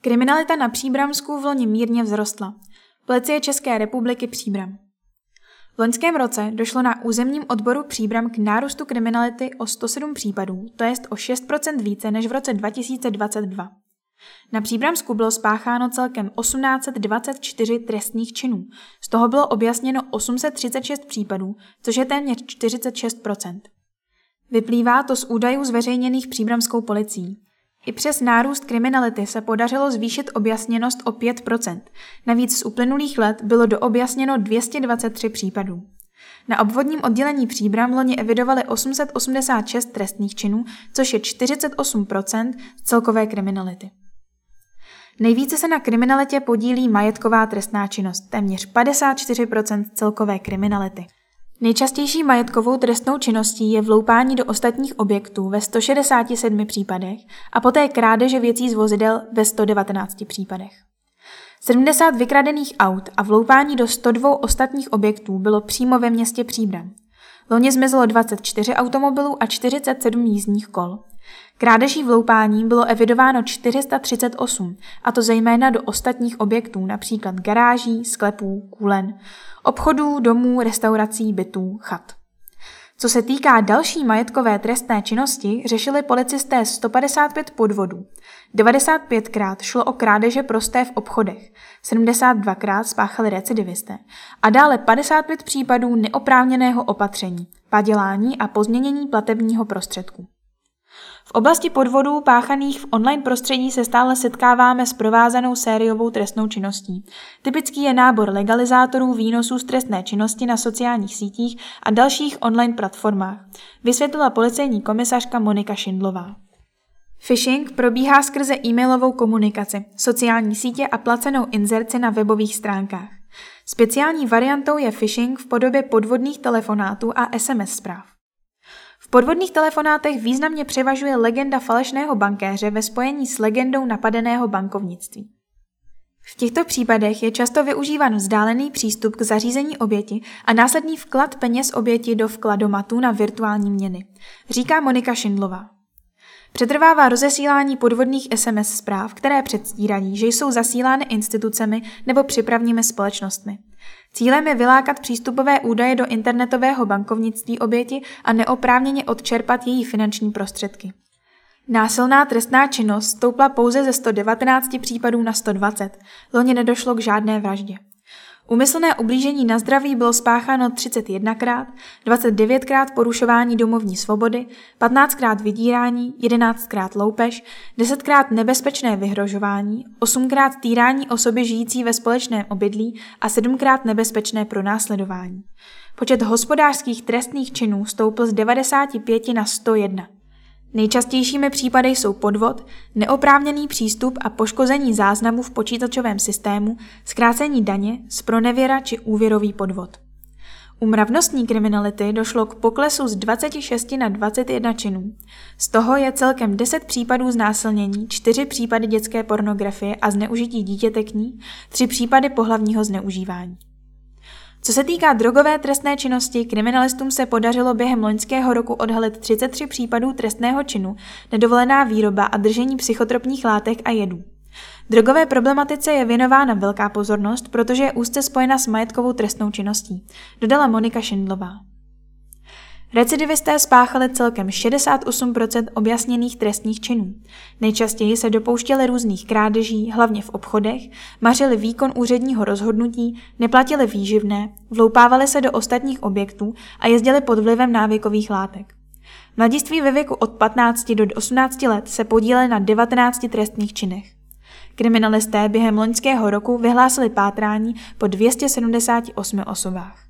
Kriminalita na Příbramsku v loni mírně vzrostla. Policie České republiky Příbram. V loňském roce došlo na územním odboru Příbram k nárůstu kriminality o 107 případů, to jest o 6% více než v roce 2022. Na Příbramsku bylo spácháno celkem 1824 trestních činů, z toho bylo objasněno 836 případů, což je téměř 46% Vyplývá to z údajů zveřejněných příbramskou policií. I přes nárůst kriminality se podařilo zvýšit objasněnost o 5% Navíc z uplynulých let bylo doobjasněno 223 případů. Na obvodním oddělení Příbram loni evidovali 886 trestných činů, což je 48 z celkové kriminality. Nejvíce se na kriminalitě podílí majetková trestná činnost, téměř 54% celkové kriminality. Nejčastější majetkovou trestnou činností je vloupání do ostatních objektů ve 167 případech a poté krádeže věcí z vozidel ve 119 případech. 70 vykradených aut a vloupání do 102 ostatních objektů bylo přímo ve městě Příbram. Loni zmizelo 24 automobilů a 47 jízdních kol. Krádeží vloupání bylo evidováno 438, a to zejména do ostatních objektů, například garáží, sklepů, kůlen, obchodů, domů, restaurací, bytů, chat. Co se týká další majetkové trestné činnosti, řešili policisté 155 podvodů. 95krát šlo o krádeže prosté v obchodech, 72krát spáchali recidivisté a dále 55 případů neoprávněného opatření, padělání a pozměnění platebního prostředku. V oblasti podvodů páchaných v online prostředí se stále setkáváme s provázanou sériovou trestnou činností. Typický je nábor legalizátorů výnosů z trestné činnosti na sociálních sítích a dalších online platformách, vysvětlila policejní komisařka Monika Šindlová. Phishing probíhá skrze e-mailovou komunikaci, sociální sítě a placenou inzerci na webových stránkách. Speciální variantou je phishing v podobě podvodných telefonátů a SMS zpráv. V podvodných telefonátech významně převažuje legenda falešného bankéře ve spojení s legendou napadeného bankovnictví. V těchto případech je často využíván vzdálený přístup k zařízení oběti a následný vklad peněz oběti do vkladomatu na virtuální měny, říká Monika Šindlová. Přetrvává rozesílání podvodných SMS zpráv, které předstírají, že jsou zasílány institucemi nebo připravními společnostmi. Cílem je vylákat přístupové údaje do internetového bankovnictví oběti a neoprávněně odčerpat její finanční prostředky. Násilná trestná činnost stoupla pouze ze 119 případů na 120. Loni nedošlo k žádné vraždě. Umyslné ublížení na zdraví bylo spácháno 31krát, 29krát porušování domovní svobody, 15krát vydírání, 11krát loupež, 10krát nebezpečné vyhrožování, 8krát týrání osoby žijící ve společném obydlí a 7krát nebezpečné pronásledování. Počet hospodářských trestných činů stoupl z 95 na 101. Nejčastějšími případy jsou podvod, neoprávněný přístup a poškození záznamu v počítačovém systému, zkrácení daně, spronevěra či úvěrový podvod. U mravnostní kriminality došlo k poklesu z 26 na 21 činů. Z toho je celkem 10 případů znásilnění, 4 případy dětské pornografie a zneužití dítěte k ní, 3 případy pohlavního zneužívání. Co se týká drogové trestné činnosti, kriminalistům se podařilo během loňského roku odhalit 33 případů trestného činu, nedovolená výroba a držení psychotropních látek a jedů. Drogové problematice je věnována velká pozornost, protože je úzce spojena s majetkovou trestnou činností, dodala Monika Šindlová. Recidivisté spáchali celkem 68% objasněných trestních činů. Nejčastěji se dopouštěli různých krádeží, hlavně v obchodech, mařili výkon úředního rozhodnutí, neplatili výživné, vloupávali se do ostatních objektů a jezdili pod vlivem návykových látek. Mladiství ve věku od 15 do 18 let se podíleli na 19 trestných činech. Kriminalisté během loňského roku vyhlásili pátrání po 278 osobách.